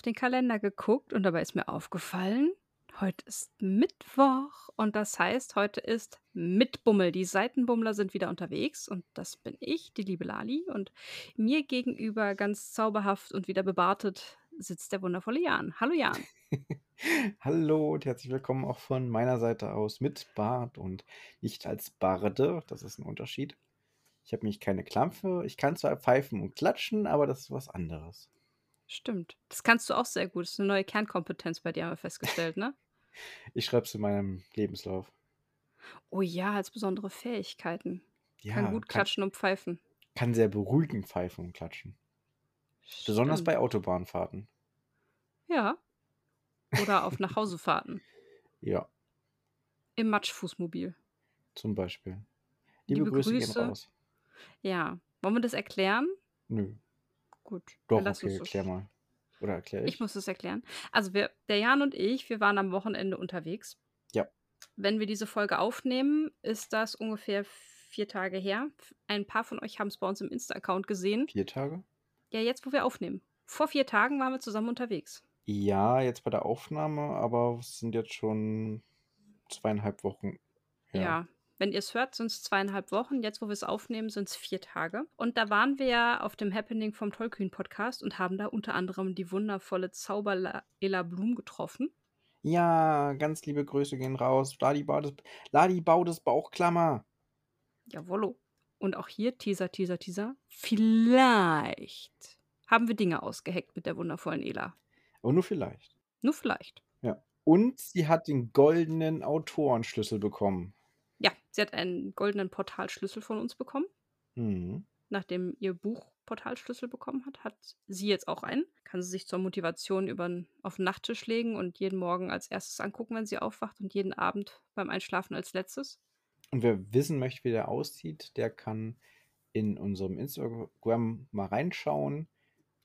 auf den Kalender geguckt und dabei ist mir aufgefallen, heute ist Mittwoch und das heißt, heute ist Mitbummel. Die Seitenbummler sind wieder unterwegs und das bin ich, die liebe Lali. Und mir gegenüber ganz zauberhaft und wieder bebartet sitzt der wundervolle Jan. Hallo Jan. Hallo und herzlich willkommen auch von meiner Seite aus mit Bart und nicht als Barde. Das ist ein Unterschied. Ich habe nämlich keine Klampfe. Ich kann zwar pfeifen und klatschen, aber das ist was anderes. Stimmt. Das kannst du auch sehr gut. Das ist eine neue Kernkompetenz bei dir, haben wir festgestellt, ne? Ich schreibe es in meinem Lebenslauf. Oh ja, als besondere Fähigkeiten. kann Ja, gut kann, klatschen und pfeifen. kann sehr beruhigend pfeifen und klatschen. Besonders bei Stimmt. Autobahnfahrten. Ja. Oder auf Nachhausefahrten. Ja, Im Matschfußmobil. zum Beispiel. Liebe, Liebe Grüße gehen Grüße. raus. Ja. Wollen wir das erklären? Nö. Gut. Doch, okay, so erklär mal. Oder erkläre Ich ich? muss es erklären. Also wir, der Jan und ich, wir waren am Wochenende unterwegs. Ja. Wenn wir diese Folge aufnehmen, ist das ungefähr vier Tage her. Ein paar von euch haben es bei uns im Insta-Account gesehen. Vier Tage? Ja, jetzt, wo wir aufnehmen. Vor vier Tagen waren wir zusammen unterwegs. Ja, jetzt bei der Aufnahme, aber es sind jetzt schon zweieinhalb Wochen Ja. Wenn ihr es hört, sind es zweieinhalb Wochen. Jetzt, wo wir es aufnehmen, sind es vier Tage. Und da waren wir ja auf dem Happening vom Tollkühn-Podcast und haben da unter anderem die wundervolle Zauber Ella Blum getroffen. Ja, ganz liebe Grüße gehen raus. Ladi baut das, Ladi baut das Bauchklammer. Jawollo. Und auch hier, Teaser, Teaser, Teaser. Vielleicht haben wir Dinge ausgeheckt mit der wundervollen Ela. Aber nur vielleicht. Nur vielleicht. Ja. Und sie hat den goldenen Autorenschlüssel bekommen. Sie hat einen goldenen Portalschlüssel von uns bekommen. Mhm. Nachdem ihr Buch Portalschlüssel bekommen hat, hat sie jetzt auch einen. Kann sie sich zur Motivation über auf den Nachttisch legen und jeden Morgen als erstes angucken, wenn sie aufwacht und jeden Abend beim Einschlafen als letztes. Und wer wissen möchte, wie der aussieht, der kann in unserem Instagram mal reinschauen.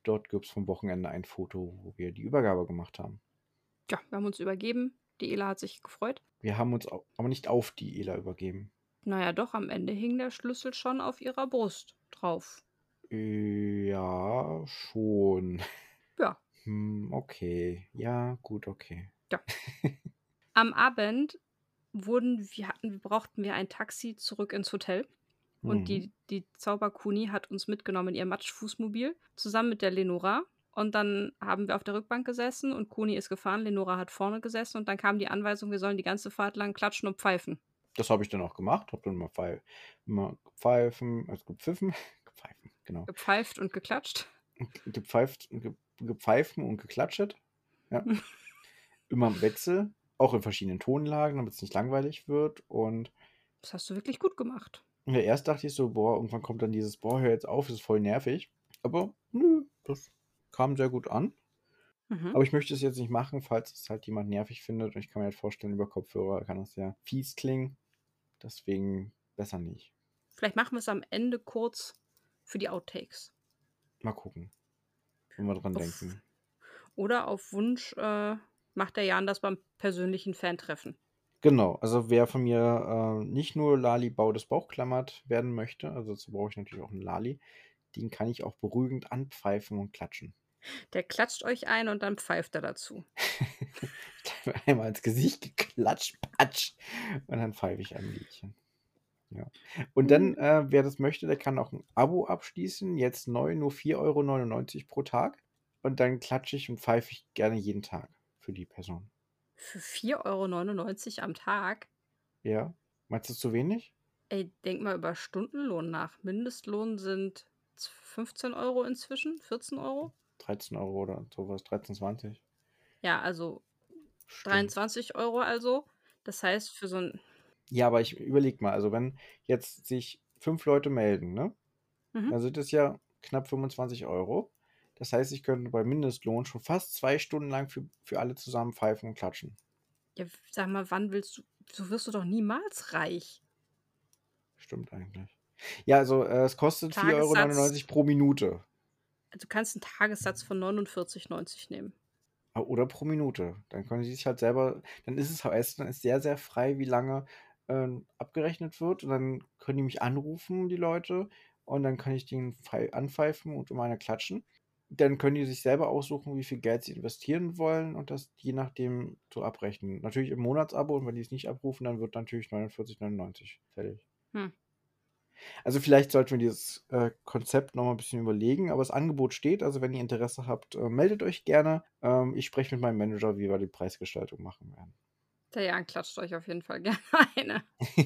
Dort gibt es vom Wochenende ein Foto, wo wir die Übergabe gemacht haben. Ja, wir haben uns übergeben. Die Ela hat sich gefreut. Wir haben uns aber nicht auf die Ela übergeben. Naja, doch, am Ende hing der Schlüssel schon auf ihrer Brust drauf. Ja, schon. Ja. Hm, okay. Ja, gut, okay. Am Abend wurden wir hatten, brauchten wir ein Taxi zurück ins Hotel. Und Mhm. die, die Zauberkuni hat uns mitgenommen in ihr Matschfußmobil, zusammen mit der Lenora. Und dann haben wir auf der Rückbank gesessen und Kuni ist gefahren, Lenora hat vorne gesessen und dann kam die Anweisung, wir sollen die ganze Fahrt lang klatschen und pfeifen. Das habe ich dann auch gemacht. Habe dann mal, pfeif mal gepfeifen, also gepfiffen, gepfeifen, genau. Gepfeift und geklatscht. Gepfeift, ge, gepfeifen und geklatschet. Ja. Immer im Wechsel, auch in verschiedenen Tonlagen, damit es nicht langweilig wird. Und Das hast du wirklich gut gemacht. ja, erst dachte ich so, boah, irgendwann kommt dann dieses, boah, hör jetzt auf, das ist voll nervig. Aber nö, das kam sehr gut an. Mhm. Aber ich möchte es jetzt nicht machen, falls es halt jemand nervig findet. Und ich kann mir halt vorstellen, über Kopfhörer kann das ja fies klingen. Deswegen besser nicht. Vielleicht machen wir es am Ende kurz für die Outtakes. Mal gucken. Wenn wir dran Auf- denken. Oder auf Wunsch äh, macht der Jan das beim persönlichen Fan-Treffen. Genau, also wer von mir äh, nicht nur Lali Bau des Bauchklammert werden möchte, also dazu brauche ich natürlich auch einen Lali, den kann ich auch beruhigend anpfeifen und klatschen. Der klatscht euch ein und dann pfeift er dazu. Einmal ins Gesicht geklatscht, patsch, und dann pfeife ich ein Liedchen. Ja. Und dann, äh, wer das möchte, der kann auch ein Abo abschließen. Jetzt neu, nur 4,99 Euro pro Tag. Und dann klatsche ich und pfeife ich gerne jeden Tag für die Person. Für 4,99 Euro am Tag? Ja. Meinst du zu wenig? Ey, denk mal über Stundenlohn nach. Mindestlohn sind 15 Euro inzwischen, 14 Euro. 13 Euro oder sowas, 13, 20. Ja, also Stimmt. 23 Euro also. Das heißt, für so ein. Ja, aber ich überleg mal, also wenn jetzt sich fünf Leute melden, ne? Mhm. Dann sind es ja knapp 25 Euro. Das heißt, ich könnte bei Mindestlohn schon fast zwei Stunden lang für, für alle zusammen pfeifen und klatschen. Ja, sag mal, wann willst du. So wirst du doch niemals reich. Stimmt eigentlich. Ja, also äh, es kostet 4,99 Euro pro Minute. Du kannst einen Tagessatz von 49,90 nehmen. Ah, Oder pro Minute. Dann können sie sich halt selber, dann ist es heißt, dann ist sehr, sehr frei, wie lange ähm, abgerechnet wird. Und dann können die mich anrufen, die Leute. Und dann kann ich den anpfeifen und um eine klatschen. dann können die sich selber aussuchen, wie viel Geld sie investieren wollen und das je nachdem so abrechnen. Natürlich im Monatsabo und wenn die es nicht abrufen, dann wird natürlich 49,99 fällig. Hm. Also vielleicht sollten wir dieses äh, Konzept nochmal ein bisschen überlegen, aber das Angebot steht. Also wenn ihr Interesse habt, äh, meldet euch gerne. Ähm, ich spreche mit meinem Manager, wie wir die Preisgestaltung machen werden. Der Jan klatscht euch auf jeden Fall gerne eine.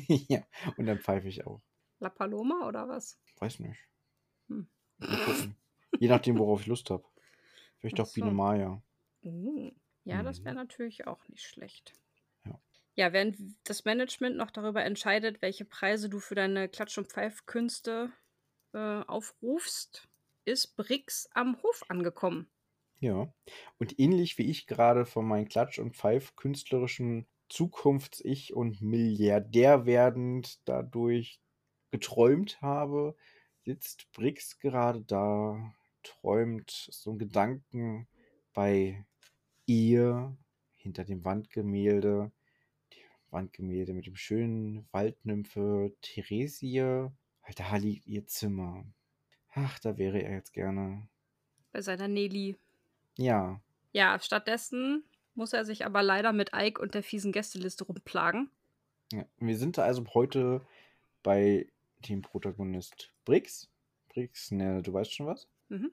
ja, und dann pfeife ich auch. La Paloma oder was? Weiß nicht. Hm. Mal gucken. Je nachdem, worauf ich Lust habe. Vielleicht Ach auch Biene so. Maya. Uh, ja, das Mhm. wäre natürlich auch nicht schlecht. Ja. Während das Management noch darüber entscheidet, welche Preise du für deine Klatsch- und Pfeifkünste äh, aufrufst, ist Brix am Hof angekommen. Ja. Und ähnlich wie ich gerade von meinen Klatsch- und Pfeif-künstlerischen Zukunfts-Ich und Milliardär werdend dadurch geträumt habe, sitzt Brix gerade da, träumt so einen Gedanken bei ihr hinter dem Wandgemälde. Wandgemälde mit dem schönen Waldnymphe Theresie. Weil da liegt ihr Zimmer. Ach, da wäre er jetzt gerne. Bei seiner Nelly. Ja, Ja, stattdessen muss er sich aber leider mit Ike und der fiesen Gästeliste rumplagen. Ja, wir sind da also heute bei dem Protagonist Brix. Brix, ne, du weißt schon was? Mhm.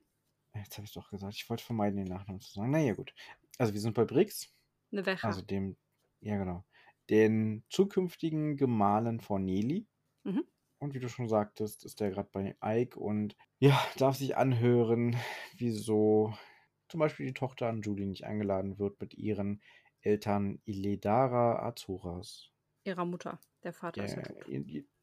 Jetzt habe ich doch gesagt, ich wollte vermeiden, den Nachnamen zu sagen. Naja, gut. Also wir sind bei Brix, Eine Wächer. also dem, ja genau, den zukünftigen Gemahlen von Nelly. Mhm. Und wie du schon sagtest, ist der gerade bei Ike und ja, darf sich anhören, wieso zum Beispiel die Tochter an Julie nicht eingeladen wird mit ihren Eltern Iledara Azuras. ihrer Mutter. Der Vater Ja, ist ja tot.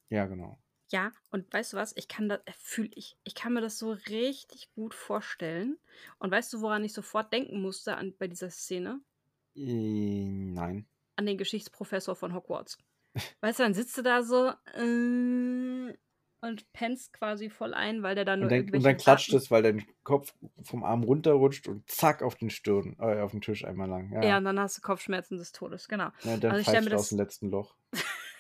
ja, genau. Ja, und weißt du was? Ich kann das, fühle ich, ich kann mir das so richtig gut vorstellen. Und weißt du, woran ich sofort denken musste an, bei dieser Szene? Äh, nein. An den Geschichtsprofessor von Hogwarts. Weißt du, dann sitzt du da so äh, und pennst quasi voll ein, weil der dann nur Und dann, und dann klatscht Daten- es, weil dein Kopf vom Arm runterrutscht und zack auf den Stirn, äh, auf den Tisch einmal lang. Ja, Ja, und dann hast du Kopfschmerzen des Todes, genau. Ja, dann also ich das- aus dem letzten Loch.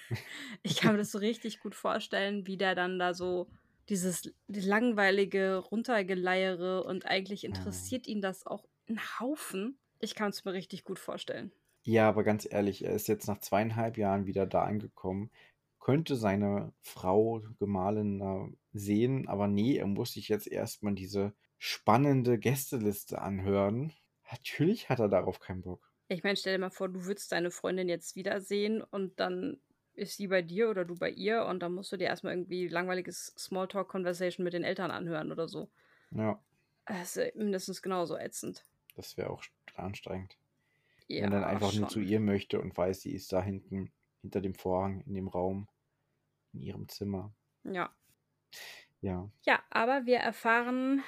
Ich kann mir das so richtig gut vorstellen, wie der dann da so dieses langweilige Runtergeleiere und eigentlich interessiert ihn das auch ein Haufen. Ich kann es mir richtig gut vorstellen. Ja, aber ganz ehrlich, er ist jetzt nach zweieinhalb Jahren wieder da angekommen, könnte seine Frau, Gemahlin äh, sehen, aber nee, er muss sich jetzt erstmal diese spannende Gästeliste anhören. Natürlich hat er darauf keinen Bock. Ich meine, stell dir mal vor, du würdest deine Freundin jetzt wiedersehen und dann ist sie bei dir oder du bei ihr und dann musst du dir erstmal irgendwie langweiliges Smalltalk-Conversation mit den Eltern anhören oder so. Ja, Das ist mindestens genauso ätzend. das wäre auch st- anstrengend. Ja, Wenn er dann einfach nur zu schon. ihr möchte und weiß, sie ist da hinten, hinter dem Vorhang, in dem Raum, in ihrem Zimmer. Ja. Ja. Ja, aber wir erfahren,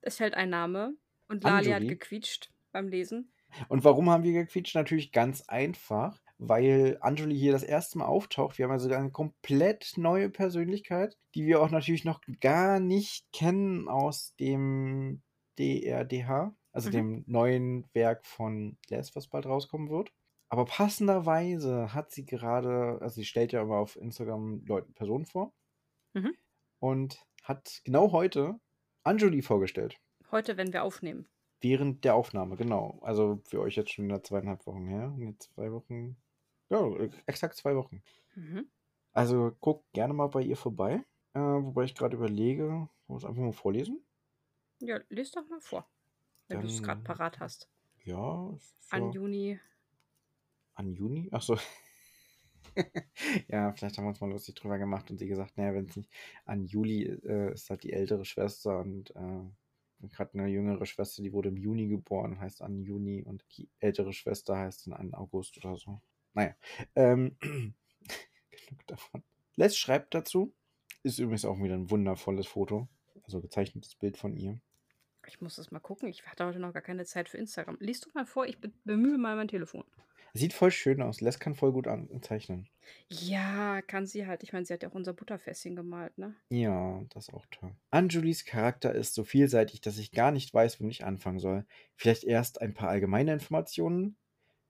es fällt ein Name und Lali hat Anjuli. gequietscht beim Lesen. Und warum haben wir gequietscht? Natürlich ganz einfach, weil Anjuli hier das erste Mal auftaucht. Wir haben also eine komplett neue Persönlichkeit, die wir auch natürlich noch gar nicht kennen aus dem DRDH, also Mhm. dem neuen Werk von Les, was bald rauskommen wird. Aber passenderweise hat sie gerade, also sie stellt ja immer auf Instagram Leuten Personen vor Mhm. und hat genau heute Anjuli vorgestellt. Heute, wenn wir aufnehmen. Während der Aufnahme, genau. Also für euch jetzt schon wieder zweieinhalb Wochen her. Nee, zwei Wochen. Ja, exakt zwei Wochen. Mhm. Also guckt gerne mal bei ihr vorbei. Äh, wobei ich gerade überlege, wir es einfach mal vorlesen? Ja, lies doch mal vor, wenn du es gerade parat hast. Ja, An ja Juni. an Juni. Achso. ja, vielleicht haben wir uns mal lustig drüber gemacht und sie gesagt, naja, wenn es nicht an Juli äh, ist halt die ältere Schwester und äh, gerade eine jüngere Schwester, die wurde im Juni geboren, heißt an Juni und die ältere Schwester heißt dann an August oder so. Naja, ähm, genug davon. Les schreibt dazu, ist übrigens auch wieder ein wundervolles Foto, also gezeichnetes Bild von ihr. Ich muss das mal gucken. Ich hatte heute noch gar keine Zeit für Instagram. Lies du mal vor, ich be bemühe mal mein Telefon. Sieht voll schön aus. Les kann voll gut zeichnen. Ja, kann sie halt. Ich meine, sie hat ja auch unser Butterfässchen gemalt, ne? Ja, das ist auch toll. Anjulis Charakter ist so vielseitig, dass ich gar nicht weiß, womit ich anfangen soll. Vielleicht erst ein paar allgemeine Informationen.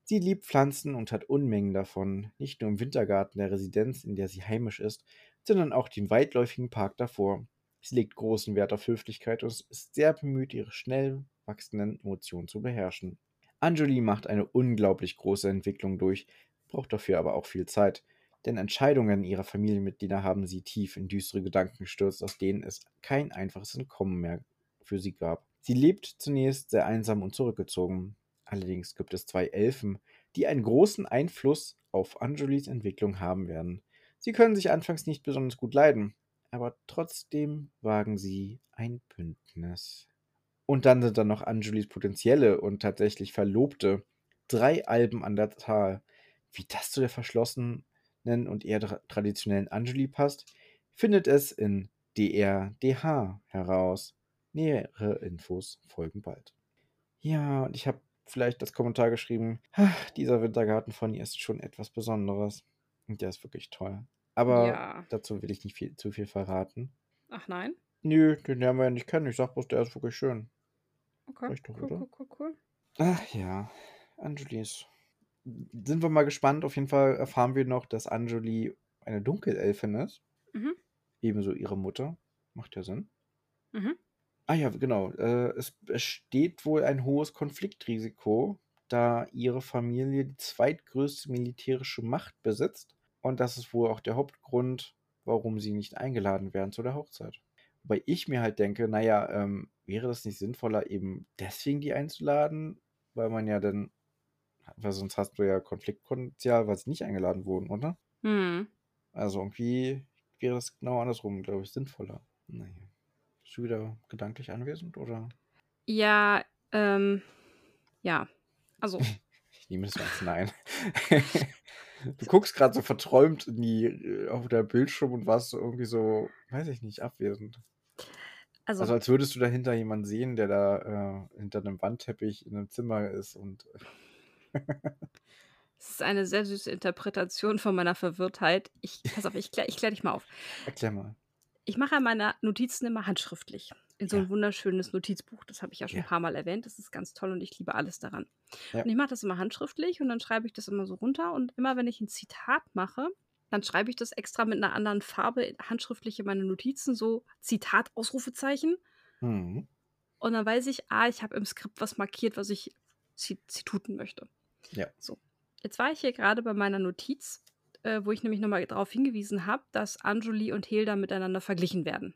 Sie liebt Pflanzen und hat Unmengen davon, nicht nur im Wintergarten der Residenz, in der sie heimisch ist, sondern auch den weitläufigen Park davor. Sie legt großen Wert auf Höflichkeit und ist sehr bemüht, ihre schnell wachsenden Emotionen zu beherrschen. Anjali macht eine unglaublich große Entwicklung durch, braucht dafür aber auch viel Zeit. Denn Entscheidungen ihrer Familienmitglieder haben sie tief in düstere Gedanken gestürzt, aus denen es kein einfaches Entkommen mehr für sie gab. Sie lebt zunächst sehr einsam und zurückgezogen. Allerdings gibt es zwei Elfen, die einen großen Einfluss auf Angelis Entwicklung haben werden. Sie können sich anfangs nicht besonders gut leiden, aber trotzdem wagen sie ein Bündnis. Und dann sind da noch Angelis potenzielle und tatsächlich Verlobte. Drei Alben an der Zahl. Wie das zu der verschlossenen und eher traditionellen Angeli passt, findet es in DRDH heraus. Nähere Infos folgen bald. Ja, und ich habe vielleicht das Kommentar geschrieben, dieser Wintergarten von ihr ist schon etwas Besonderes. Und der ist wirklich toll. Aber Ja. dazu will ich nicht viel, zu viel verraten. Ach nein? Nö, den lernen wir ja nicht kennen. Ich sag bloß, der ist wirklich schön. Okay. Reicht doch, Cool, oder? cool, cool, cool. Ach ja, Angelis. Sind wir mal gespannt. Auf jeden Fall erfahren wir noch, dass Anjali eine Dunkelelfin ist. Mhm. Ebenso ihre Mutter. Macht ja Sinn. Mhm. Ah ja, genau. Äh, es besteht wohl ein hohes Konfliktrisiko, da ihre Familie die zweitgrößte militärische Macht besitzt. Und das ist wohl auch der Hauptgrund, warum sie nicht eingeladen werden zu der Hochzeit. Wobei ich mir halt denke, naja, ähm, wäre das nicht sinnvoller, eben deswegen die einzuladen, weil man ja dann, weil sonst hast du ja Konfliktpotenzial, weil sie nicht eingeladen wurden, oder? Hm. Also irgendwie wäre das genau andersrum, glaube ich, sinnvoller. Naja. Bist du wieder gedanklich anwesend oder? Ja, ähm, ja. Also, Ich nehme das als Nein. du guckst gerade so verträumt in die, äh, auf der Bildschirm und warst so irgendwie so, weiß ich nicht, abwesend. also, Also als würdest du dahinter jemanden sehen, der da äh, hinter einem Wandteppich in einem Zimmer ist und es ist eine sehr süße Interpretation von meiner Verwirrtheit. Ich, pass auf, ich klär, ich klär dich mal auf. erklär mal. Ich mache meine Notizen immer handschriftlich. In so ein Ja. wunderschönes Notizbuch. Das habe ich ja schon Ja. ein paar Mal erwähnt. Das ist ganz toll und ich liebe alles daran. Ja. Und ich mache das immer handschriftlich und dann schreibe ich das immer so runter. Und immer wenn ich ein Zitat mache, dann schreibe ich das extra mit einer anderen Farbe handschriftlich in meine Notizen, so Zitat, Ausrufezeichen. Mhm. Und dann weiß ich, ah, ich habe im Skript was markiert, was ich zi- zituten möchte. Ja. So. Jetzt war ich hier gerade bei meiner Notiz, äh, wo ich nämlich nochmal darauf hingewiesen habe, dass Anjuli und Hilda miteinander verglichen werden.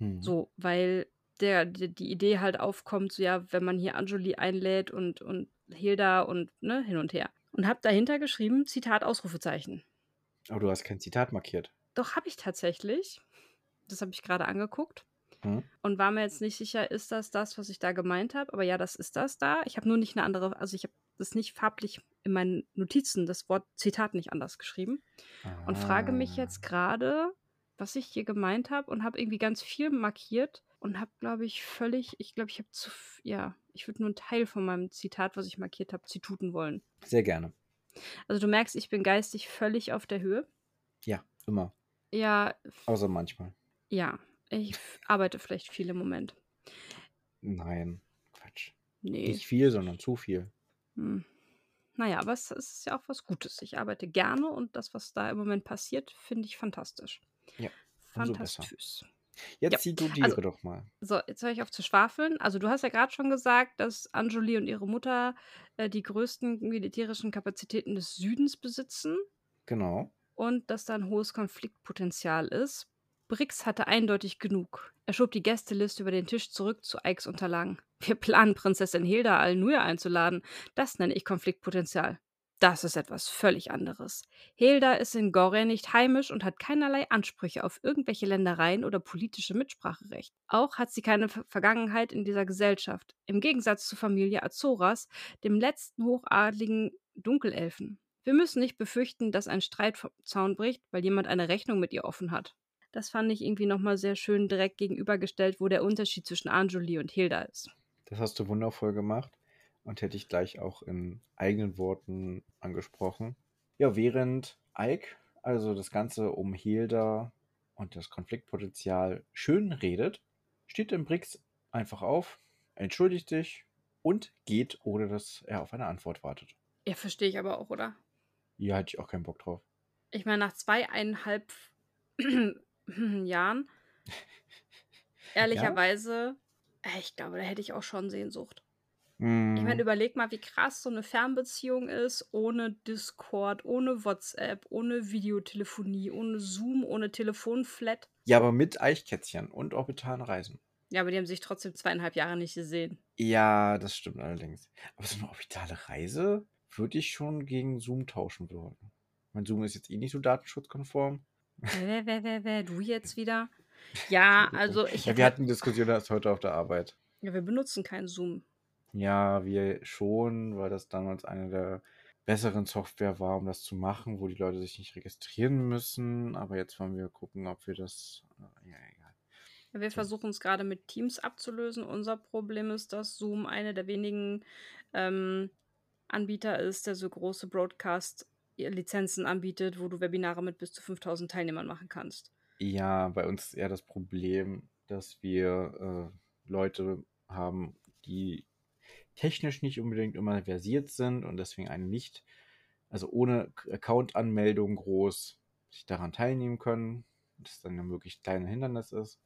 Mhm. So, weil der, die, die Idee halt aufkommt, so ja, wenn man hier Anjuli einlädt und, und Hilda und ne, hin und her. Und habe dahinter geschrieben, Zitat, Ausrufezeichen. Aber du hast kein Zitat markiert. Doch, habe ich tatsächlich. Das habe ich gerade angeguckt. Mhm. Und war mir jetzt nicht sicher, ist das das, was ich da gemeint habe? Aber ja, das ist das da. Ich habe nur nicht eine andere, also ich habe das nicht farblich in meinen Notizen, das Wort Zitat nicht anders geschrieben. Und frage mich Ah. jetzt gerade, was ich hier gemeint habe und habe irgendwie ganz viel markiert und habe, glaube ich, völlig, ich glaube, ich habe zu, ja, ich würde nur einen Teil von meinem Zitat, was ich markiert habe, zituten wollen. Sehr gerne. Also du merkst, ich bin geistig völlig auf der Höhe. Ja, immer. Ja, Außer manchmal. ja, ich arbeite vielleicht viel im Moment. Nein, Quatsch. Nee. Nicht viel, sondern zu viel. Hm. Naja, aber es ist ja auch was Gutes. Ich arbeite gerne und das, was da im Moment passiert, finde ich fantastisch. Ja. Fantastisch. Jetzt Ja, zitiere also- doch mal. So, jetzt höre ich auf zu schwafeln. Also, du hast ja gerade schon gesagt, dass Anjuli und ihre Mutter äh, die größten militärischen Kapazitäten des Südens besitzen Genau. und dass da ein hohes Konfliktpotenzial ist. Brix hatte eindeutig genug. Er schob die Gästeliste über den Tisch zurück zu Ikes Unterlagen. Wir planen, Prinzessin Hilda Al-Nur einzuladen. Das nenne ich Konfliktpotenzial. Das ist etwas völlig anderes. Hilda ist in Gore nicht heimisch und hat keinerlei Ansprüche auf irgendwelche Ländereien oder politische Mitspracherecht. Auch hat sie keine Ver Vergangenheit in dieser Gesellschaft. Im Gegensatz zur Familie Azoras, dem letzten hochadligen Dunkelelfen. Wir müssen nicht befürchten, dass ein Streit vom Zaun bricht, weil jemand eine Rechnung mit ihr offen hat. Das fand ich irgendwie nochmal sehr schön direkt gegenübergestellt, wo der Unterschied zwischen Anjuli und Hilda ist. Das hast du wundervoll gemacht und hätte ich gleich auch in eigenen Worten angesprochen. Ja, während Ike also das Ganze um Hilda und das Konfliktpotenzial schön redet, steht im Brix einfach auf, entschuldigt sich und geht, ohne dass er auf eine Antwort wartet. Ja, verstehe ich aber auch, oder? Hier hatte ich auch keinen Bock drauf. Ich meine, nach zweieinhalb Jahren Ehrlicherweise, äh, ich glaube, da hätte ich auch schon Sehnsucht. Ich Mhm. meine, überleg mal, wie krass so 'ne Fernbeziehung ist ohne Discord, ohne WhatsApp, ohne Videotelefonie, ohne Zoom, ohne Telefonflat. Ja, aber mit Eichkätzchen und orbitalen Reisen. Ja, aber die haben sich trotzdem 2,5 Jahre nicht gesehen. Ja, das stimmt allerdings. Aber so 'ne orbitale Reise würde ich schon gegen Zoom tauschen wollen. Mein Zoom ist jetzt eh nicht so datenschutzkonform. Wä, wä, wä, wä, du jetzt wieder? Ja, also ich Ja, wir hatten die Diskussion erst heute auf der Arbeit. Ja, wir benutzen kein Zoom. Ja, wir schon, weil das damals eine der besseren Software war, um das zu machen, wo die Leute sich nicht registrieren müssen. Aber jetzt wollen wir gucken, ob wir das äh, ja, egal. Ja, wir So. versuchen's grade mit Teams abzulösen. Unser Problem ist, dass Zoom eine der wenigen, ähm, Anbieter ist, der so große Broadcast-Lizenzen anbietet, wo du Webinare mit bis zu 5.000 Teilnehmern machen kannst. Ja, bei uns ist eher das Problem, dass wir, äh, Leute haben, die technisch nicht unbedingt immer versiert sind und deswegen einen nicht also ohne Account-Anmeldung groß sich daran teilnehmen können. Das dann 'ne wirklich kleine Hindernis ist.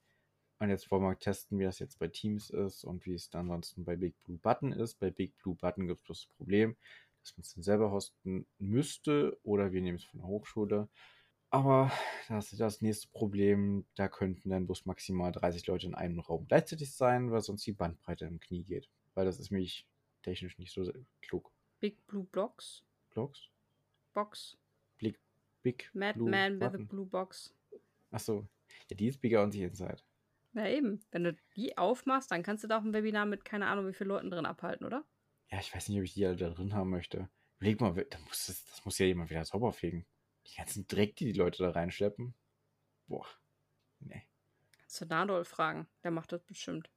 Und jetzt wollen wir testen, wie das jetzt bei Teams ist und wie es dann ansonsten bei Big Blue Button ist. Bei Big Blue Button gibt's bloß das Problem, dass man's dann selber hosten müsste oder wir nehmen's von der Hochschule. Aber das ist das nächste Problem, da könnten dann bloß maximal 30 Leute in einem Raum gleichzeitig sein, weil sonst die Bandbreite im Knie geht. Weil das ist nämlich technisch nicht so klug. Big Blue Blocks? Blocks? Box? Big Blue Madman with a. Blue Box. Ach so. Ja, die ist bigger on the inside. Ja, eben. Wenn du die aufmachst, dann kannst du da auch 'n Webinar mit keine Ahnung wie viel Leuten drin abhalten, oder? Ja, ich weiß nicht, ob ich die alle da drin haben möchte. Überleg mal, da muss das das muss ja jemand wieder sauber fegen. Die ganzen Dreck, die die Leute da reinschleppen. Boah. Ne. Kannst du Nadol fragen, der macht das bestimmt.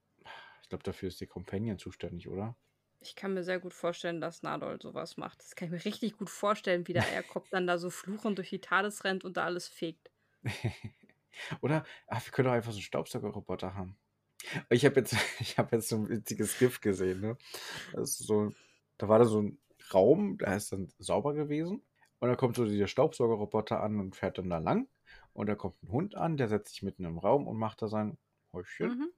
Ich glaube, dafür ist die Companion zuständig, oder? Ich kann mir sehr gut vorstellen, dass Nadol so was macht. Das kann ich mir richtig gut vorstellen, wie der Eierkopf dann da so fluchend durch die TARDIS rennt und da alles fegt. Oder, ach, wir können doch einfach so 'n Staubsaugerroboter haben. Ich habe jetzt ich habe jetzt so 'n witziges GIF gesehen, ne? So da war da so 'n Raum, der ist dann sauber gewesen und dann kommt so dieser Staubsaugerroboter an und fährt dann da lang und da kommt 'n Hund an, der setzt sich mitten im Raum und macht da sein Häufchen. Mhm.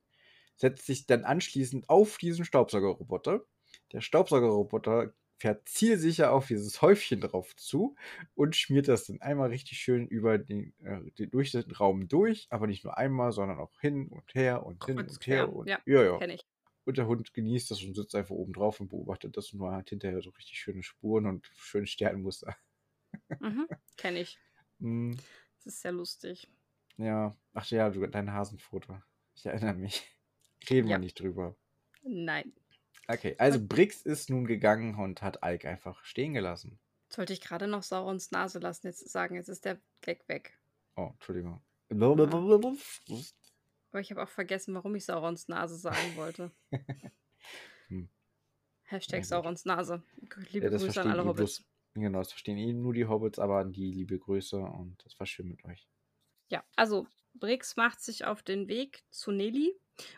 Setzt sich dann anschließend auf diesen Staubsaugerroboter. Der Staubsaugerroboter fährt zielsicher auf dieses Häufchen drauf zu und schmiert das dann einmal richtig schön über den äh, den durch den Raum durch, aber nicht nur einmal, sondern auch hin und her und hin und quer. her und Ja, ja, ja. kenne ich. Und der Hund genießt das und sitzt einfach oben drauf und beobachtet das und man hat hinterher so richtig schöne Spuren und schöne Sternmuster. Mhm, kenne ich. Mhm. Das ist sehr lustig. Ja. Ach ja, du dein Hasenfoto. Ich erinnere mich. Reden wir Ja. nicht drüber. Nein. Okay, also Brix ist nun gegangen und hat Ike einfach stehen gelassen. Wollte ich grade noch Saurons Nase lassen, jetzt sagen, jetzt ist der Gag weg. Oh, Entschuldigung. Aber ich habe auch vergessen, warum ich Saurons Nase sagen wollte. Hm. Hashtag Ja. Saurons Nase. Liebe Ja, das Grüße an alle Hobbits. bloß genau, das verstehen eh nur die Hobbits, aber an die liebe Grüße und das war schön mit euch. Ja, also Brix macht sich auf den Weg zu Nelly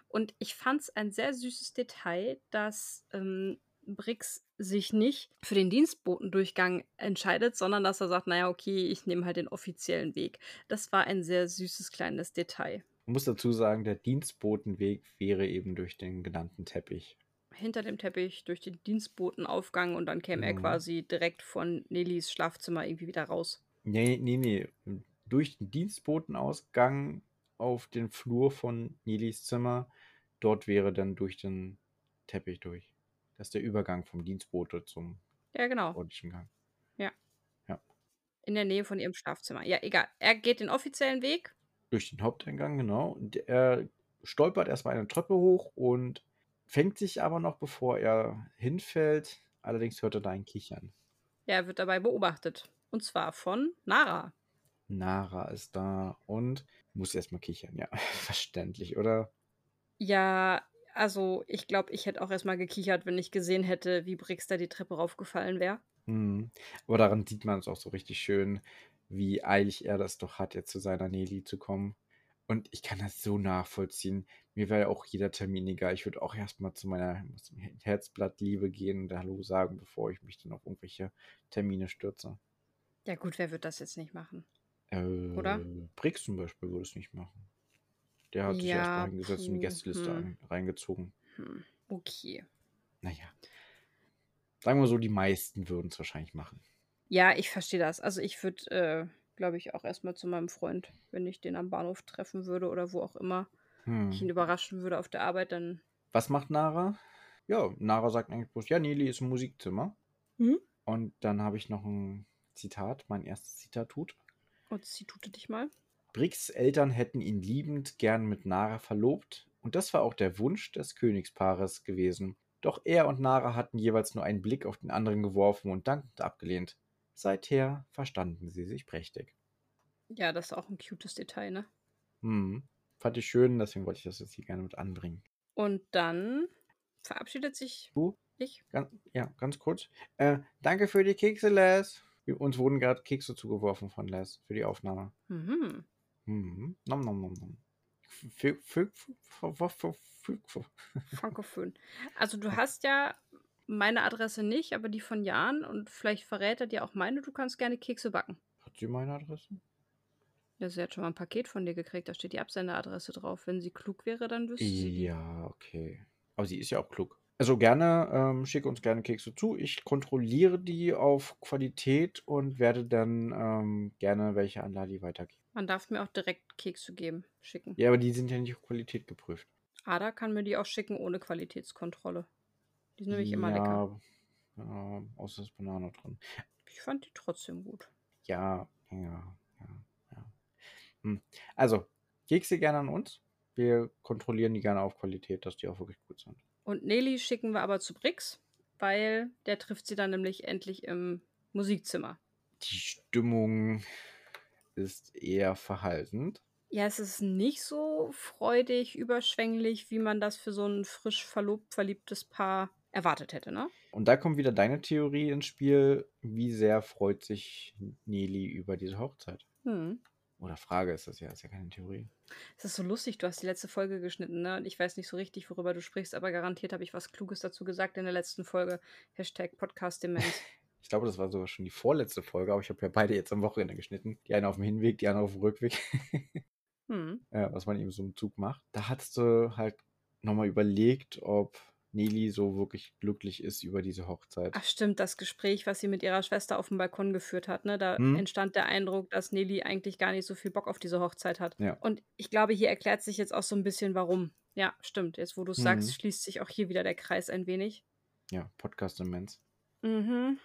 und ich fand's ein sehr süßes Detail, dass, ähm, Brix sich nicht für den Dienstbotendurchgang entscheidet, sondern dass er sagt: „Na ja, okay, ich nehme halt den offiziellen Weg.“ Das war ein sehr süßes kleines Detail. Man muss dazu sagen, der Dienstbotenweg wäre eben durch den genannten Teppich. Hinter dem Teppich durch den Dienstbotenaufgang und dann käme er Mhm. quasi direkt von Nellys Schlafzimmer irgendwie wieder raus. Ne, ne, ne. Durch den Dienstbotenausgang auf den Flur von Nelis Zimmer. Dort wäre dann durch den Teppich durch. Das ist der Übergang vom Dienstbote zum Ja, genau. ordentlichen Gang. Ja. Ja. In der Nähe von ihrem Schlafzimmer. Ja, egal. Er geht den offiziellen Weg. Durch den Haupteingang, genau. Und er stolpert erst mal eine Treppe hoch und fängt sich aber noch, bevor er hinfällt. Allerdings hört er da ein Kichern. Ja, er wird dabei beobachtet. Und zwar von Nara. Nara ist da und muss erst mal kichern. Ja, verständlich, oder? Ja, also ich glaube, ich hätte auch erst mal gekichert, wenn ich gesehen hätte, wie Brix da die Treppe raufgefallen wäre. Mhm. Aber daran sieht man's auch so richtig schön, wie eilig er das doch hat, jetzt zu seiner Nelly zu kommen. Und ich kann das so nachvollziehen. Mir wäre ja auch jeder Termin egal. Ich würde auch erst mal zu meiner Herzblattliebe gehen und Hallo sagen, bevor ich mich dann auf irgendwelche Termine stürze. Ja gut, wer wird das jetzt nicht machen? Äh, Oder? Brix zum Beispiel würde es nicht machen. Der hat sich Ja, erstmal hingesetzt und die Gästeliste hm. ein- reingezogen. Hm, okay. Naja. Sagen wir so, die meisten würden es wahrscheinlich machen. Ja, ich verstehe das. Also ich würde, äh, glaube ich, auch erstmal zu meinem Freund, wenn ich den am Bahnhof treffen würde oder wo auch immer, ich ihn Hm. überraschen würde auf der Arbeit, dann. Was macht Nara? Ja, Nara sagt eigentlich bloß, ja, Neli ist im Musikzimmer. Hm? Und dann habe ich noch ein Zitat, mein erstes Zitat tut. Und sie tute dich mal. Bricks Eltern hätten ihn liebend gern mit Nara verlobt, und das war auch der Wunsch des Königspaares gewesen. Doch er und Nara hatten jeweils nur einen Blick auf den anderen geworfen und dankend abgelehnt. Seither verstanden sie sich prächtig. Ja, das ist auch ein cutes Detail, ne? Hm. Fand ich schön, deswegen wollte ich das jetzt hier gerne mit anbringen. Und dann verabschiedet sich Du? ich. Ganz, ja, ganz kurz. Äh, danke für die Kekse, Les. Uns wurden gerade Kekse zugeworfen von Les für die Aufnahme. Mhm. Mhm. Nom, nom, nom, nom. Frankophon. Also du hast ja meine Adresse nicht, aber die von Jan und vielleicht verrät er dir auch meine, du kannst gerne Kekse backen. Hat sie meine Adresse? Ja, sie hat schon mal ein Paket von dir gekriegt, da steht die Absenderadresse drauf. Wenn sie klug wäre, dann wüsste sie. Ja, okay. Aber sie ist ja auch klug. Also gerne, ähm, schicke uns gerne Kekse zu. Ich kontrolliere die auf Qualität und werde dann ähm, gerne welche an Lali weitergeben. Man darf mir auch direkt Kekse geben, schicken. Ja, aber die sind ja nicht auf Qualität geprüft. Ada kann mir die auch schicken ohne Qualitätskontrolle. Die sind nämlich immer lecker. Ja, ja, außer ist Banane drin. Ich fand die trotzdem gut. Ja, ja, ja, ja. Hm. Also, Kekse gerne an uns. Wir kontrollieren die gerne auf Qualität, dass die auch wirklich gut sind. Und Nelly schicken wir aber zu Brix, weil der trifft sie dann nämlich endlich im Musikzimmer. Die Stimmung ist eher verhaltend. Ja, es ist nicht so freudig, überschwänglich, wie man das für so ein frisch verlobt, verliebtes Paar erwartet hätte, ne? Und da kommt wieder deine Theorie ins Spiel. Wie sehr freut sich Nelly über diese Hochzeit? Hm. Oder Frage ist das ja, ist ja keine Theorie. Es ist so lustig, du hast die letzte Folge geschnitten, ne? Und ich weiß nicht so richtig, worüber du sprichst, aber garantiert habe ich was Kluges dazu gesagt in der letzten Folge. Hashtag Podcast Demenz. Ich glaube, das war sogar schon die vorletzte Folge, aber ich habe ja beide jetzt am Wochenende geschnitten. Die eine auf dem Hinweg, die andere auf dem Rückweg. hm. ja, was man eben so im Zug macht. Da hattest du halt nochmal überlegt, ob Nelly so wirklich glücklich ist über diese Hochzeit. Ach stimmt, das Gespräch, was sie mit ihrer Schwester auf dem Balkon geführt hat, ne? Da Hm. entstand der Eindruck, dass Nelly eigentlich gar nicht so viel Bock auf diese Hochzeit hat. Ja. Und ich glaube, hier erklärt sich jetzt auch so ein bisschen, warum. Ja, stimmt. Jetzt, wo du es Mhm. sagst, schließt sich auch hier wieder der Kreis ein wenig. Ja, Podcast immens. Mhm.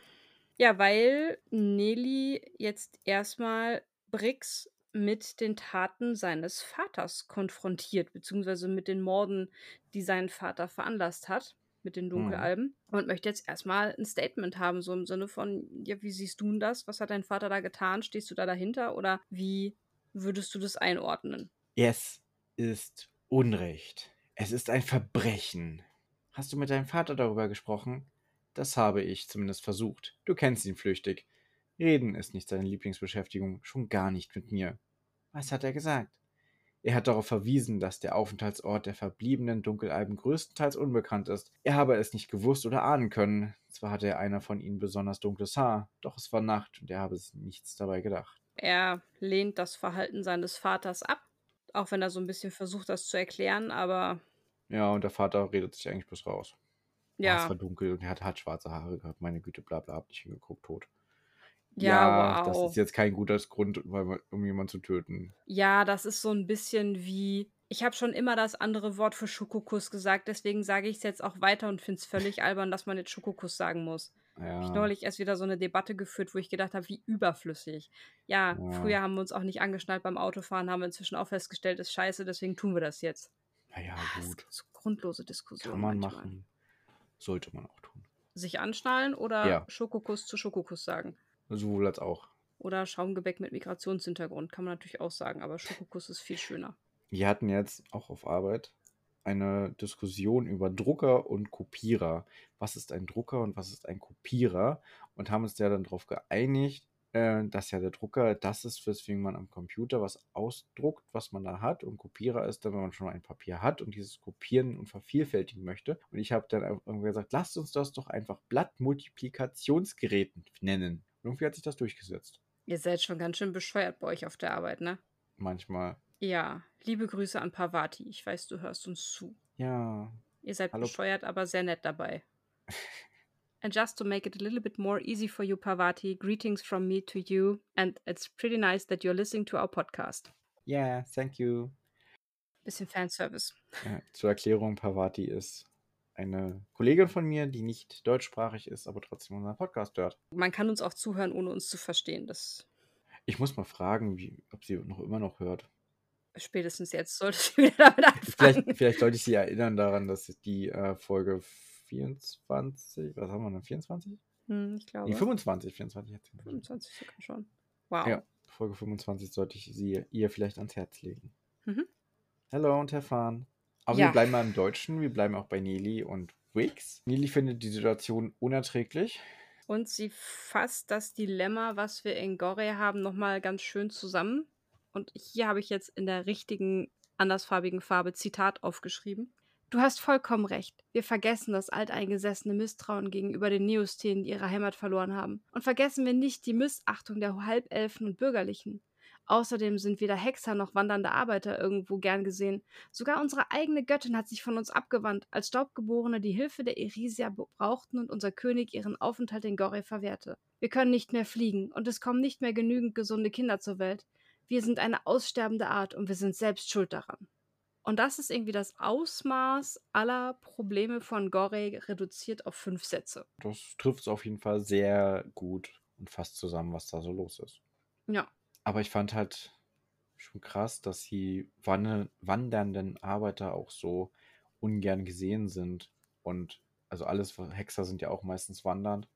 Ja, weil Nelly jetzt erstmal Brix mit den Taten seines Vaters konfrontiert, beziehungsweise mit den Morden, die sein Vater veranlasst hat, mit den Dunkelalben. Und möchte jetzt erstmal ein Statement haben, so im Sinne von, ja, wie siehst du denn das? Was hat dein Vater da getan? Stehst du da dahinter? Oder wie würdest du das einordnen? Es ist Unrecht. Es ist ein Verbrechen. Hast du mit deinem Vater darüber gesprochen? Das habe ich zumindest versucht. Du kennst ihn flüchtig. Reden ist nicht seine Lieblingsbeschäftigung, schon gar nicht mit mir. Was hat er gesagt? Er hat darauf verwiesen, dass der Aufenthaltsort der verbliebenen Dunkelalben größtenteils unbekannt ist. Er habe es nicht gewusst oder ahnen können. Zwar hatte einer von ihnen besonders dunkles Haar, doch es war Nacht und er habe sich nichts dabei gedacht. Er lehnt das Verhalten seines Vaters ab, auch wenn er so ein bisschen versucht, das zu erklären, aber Ja, und der Vater redet sich eigentlich bloß raus. Ja. es war dunkel und er hat, hat schwarze Haare gehabt. Meine Güte, bla bla, hab nicht hingeguckt, tot. Ja, das wow. ist jetzt kein guter Grund, weil um jemanden zu töten. Ja, das ist so ein bisschen wie. Ich habe schon immer das andere Wort für Schokokuss gesagt, deswegen sage ich es jetzt auch weiter und finde es völlig albern, dass man jetzt Schokokuss sagen muss. Ich Ja, neulich erst wieder so eine Debatte geführt, wo ich gedacht habe, wie überflüssig. Ja, Ja. früher haben wir uns auch nicht angeschnallt beim Autofahren, haben wir inzwischen auch festgestellt, ist scheiße, deswegen tun wir das jetzt. naja, Das gut. ist so grundlose Diskussion. Kann man manchmal. machen. Sollte man auch tun. Sich anschnallen oder Ja. Schokokuss zu Schokokuss sagen? Sowohl als auch. Oder Schaumgebäck mit Migrationshintergrund, kann man natürlich auch sagen, aber Schokokuss ist viel schöner. Wir hatten jetzt auch auf Arbeit eine Diskussion über Drucker und Kopierer. Was ist ein Drucker und was ist ein Kopierer? Und haben uns ja dann darauf geeinigt, äh, dass ja der Drucker das ist, weswegen man am Computer was ausdruckt, was man da hat. Und Kopierer ist dann, wenn man schon ein Papier hat und dieses kopieren und vervielfältigen möchte. Und ich habe dann einfach gesagt, lasst uns das doch einfach Blattmultiplikationsgerät nennen. Irgendwie hat sich das durchgesetzt. Ihr seid schon ganz schön bescheuert bei euch auf der Arbeit, ne? Manchmal. Ja, liebe Grüße an Parvati. Ich weiß, du hörst uns zu. Ja. Ihr seid Hallo. bescheuert, aber sehr nett dabei. And just to make it a little bit more easy for you, Parvati, greetings from me to you. And it's pretty nice that you're listening to our podcast. Yeah, thank you. Bisschen Fanservice. Ja, zur Erklärung, Pavati ist eine Kollegin von mir, die nicht deutschsprachig ist, aber trotzdem unseren Podcast hört. Man kann uns auch zuhören, ohne uns zu verstehen. Das Ich muss mal fragen, wie, ob sie noch immer noch hört. spätestens jetzt solltest du wieder damit anfangen. Vielleicht, vielleicht sollte ich sie erinnern daran, dass die äh, Folge 24, was haben wir denn, 24? Hm, ich glaube. Nee, 25, 24 hat sie gesagt. 25 sogar schon. Wow. Ja, Folge 25 sollte ich sie ihr vielleicht ans Herz legen. Mhm. Hallo und Herr Fahn. Aber Ja. wir bleiben mal im Deutschen, wir bleiben auch bei Nelly und Wix. Nelly findet die Situation unerträglich. Und sie fasst das Dilemma, was wir in Gore haben, nochmal ganz schön zusammen. Und hier habe ich jetzt in der richtigen, andersfarbigen Farbe Zitat aufgeschrieben. Du hast vollkommen recht. Wir vergessen das alteingesessene Misstrauen gegenüber den Neosthenen, die ihre Heimat verloren haben. Und vergessen wir nicht die Missachtung der Halbelfen und Bürgerlichen. Außerdem sind weder Hexer noch wandernde Arbeiter irgendwo gern gesehen. Sogar unsere eigene Göttin hat sich von uns abgewandt, als Staubgeborene die Hilfe der Irisia brauchten und unser König ihren Aufenthalt in Gore verwehrte. Wir können nicht mehr fliegen und es kommen nicht mehr genügend gesunde Kinder zur Welt. Wir sind eine aussterbende Art und wir sind selbst schuld daran. Und das ist irgendwie das Ausmaß aller Probleme von Gore reduziert auf fünf Sätze. Das trifft es auf jeden Fall sehr gut und fasst zusammen, was da so los ist. Ja. Aber ich fand halt schon krass, dass die wandernden Arbeiter auch so ungern gesehen sind. Und also alles, Hexer sind ja auch meistens wandernd.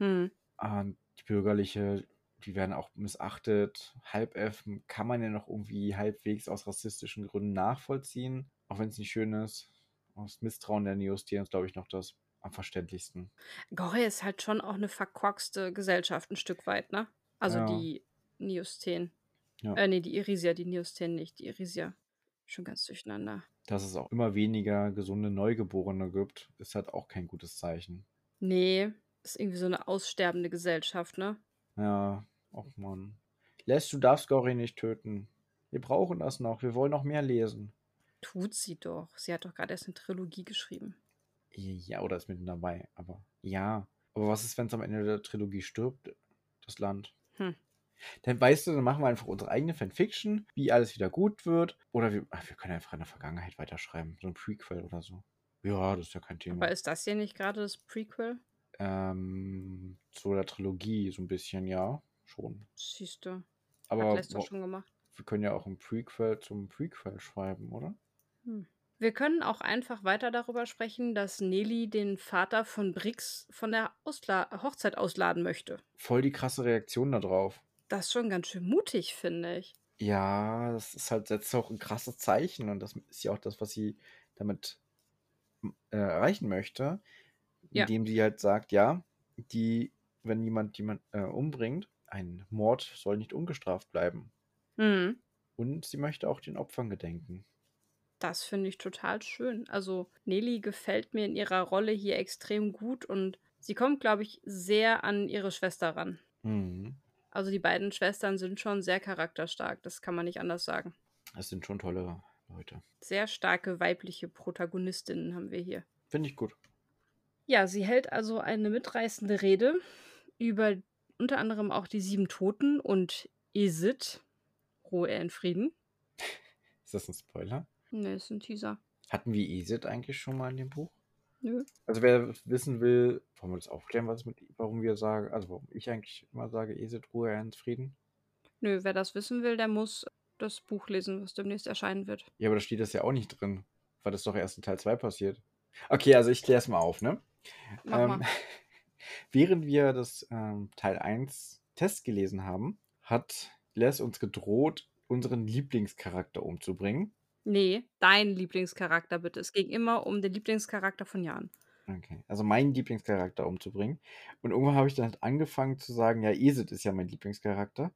Hm. Und die bürgerliche, die werden auch missachtet. Halbelfen kann man ja noch irgendwie halbwegs aus rassistischen Gründen nachvollziehen, auch wenn es nicht schön ist. Aus Misstrauen der Neostier ist, glaube ich, noch das am verständlichsten. Gore ist halt schon auch eine verkorkste Gesellschaft ein Stück weit, ne? Also Ja. die Neosthen. Ja. Äh, nee, die Irisia, die Neosthen nicht. Die Irisia. Schon ganz durcheinander. Dass es auch immer weniger gesunde Neugeborene gibt, ist halt auch kein gutes Zeichen. Nee, ist irgendwie so eine aussterbende Gesellschaft, ne? Ja, och Mann. Les, du darfst Gori nicht töten. Wir brauchen das noch. Wir wollen noch mehr lesen. Tut sie doch. Sie hat doch gerade erst eine Trilogie geschrieben. Ja, oder ist mitten dabei. Aber ja. Aber was ist, wenn es am Ende der Trilogie stirbt? Das Land. Hm. Dann weißt du, dann machen wir einfach unsere eigene Fanfiction, wie alles wieder gut wird. Oder wir, ach, wir können einfach in der Vergangenheit weiterschreiben. So ein Prequel oder so. Ja, das ist ja kein Thema. Aber ist das hier nicht gerade das Prequel? ähm, zu der Trilogie so ein bisschen, ja. Schon. Siehst du. Hat Aber Lester wo- schon gemacht. wir können ja auch ein Prequel zum Prequel schreiben, oder? Wir können auch einfach weiter darüber sprechen, dass Nelly den Vater von Brix von der Ausla Hochzeit ausladen möchte. Voll die krasse Reaktion darauf. Das ist schon ganz schön mutig, finde ich. Ja, das ist halt, setzt auch ein krasses Zeichen und das ist ja auch das, was sie damit äh, erreichen möchte, Ja. indem sie halt sagt, ja, die, wenn jemand jemand äh, umbringt, ein Mord soll nicht ungestraft bleiben. Mhm. Und sie möchte auch den Opfern gedenken. Das finde ich total schön. Also Nelly gefällt mir in ihrer Rolle hier extrem gut und sie kommt, glaube ich, sehr an ihre Schwester ran. Mhm. Also die beiden Schwestern sind schon sehr charakterstark, das kann man nicht anders sagen. Das sind schon tolle Leute. Sehr starke weibliche Protagonistinnen haben wir hier. Finde ich gut. Ja, sie hält also eine mitreißende Rede über unter anderem auch die sieben Toten und Isid. Ruhe er in Frieden. Ist das ein Spoiler? Ne, ist ein Teaser. Hatten wir Isid eigentlich schon mal in dem Buch? Nö. Also wer wissen will, wollen wir das aufklären, was mit, warum wir sagen, also warum ich eigentlich immer sage, Isid, Ruhe, ins Frieden? Nö, wer das wissen will, der muss das Buch lesen, was demnächst erscheinen wird. Ja, aber da steht das ja auch nicht drin, weil das doch erst in Teil 2 passiert. Okay, also ich kläre es mal auf, ne? Mach Ähm, mal. während wir das ähm, Teil 1 Test gelesen haben, hat Les uns gedroht, unseren Lieblingscharakter umzubringen. Nee, dein Lieblingscharakter bitte. Es ging immer um den Lieblingscharakter von Jan. Okay, also meinen Lieblingscharakter umzubringen. Und irgendwann habe ich dann halt angefangen zu sagen, ja, Isid ist ja mein Lieblingscharakter.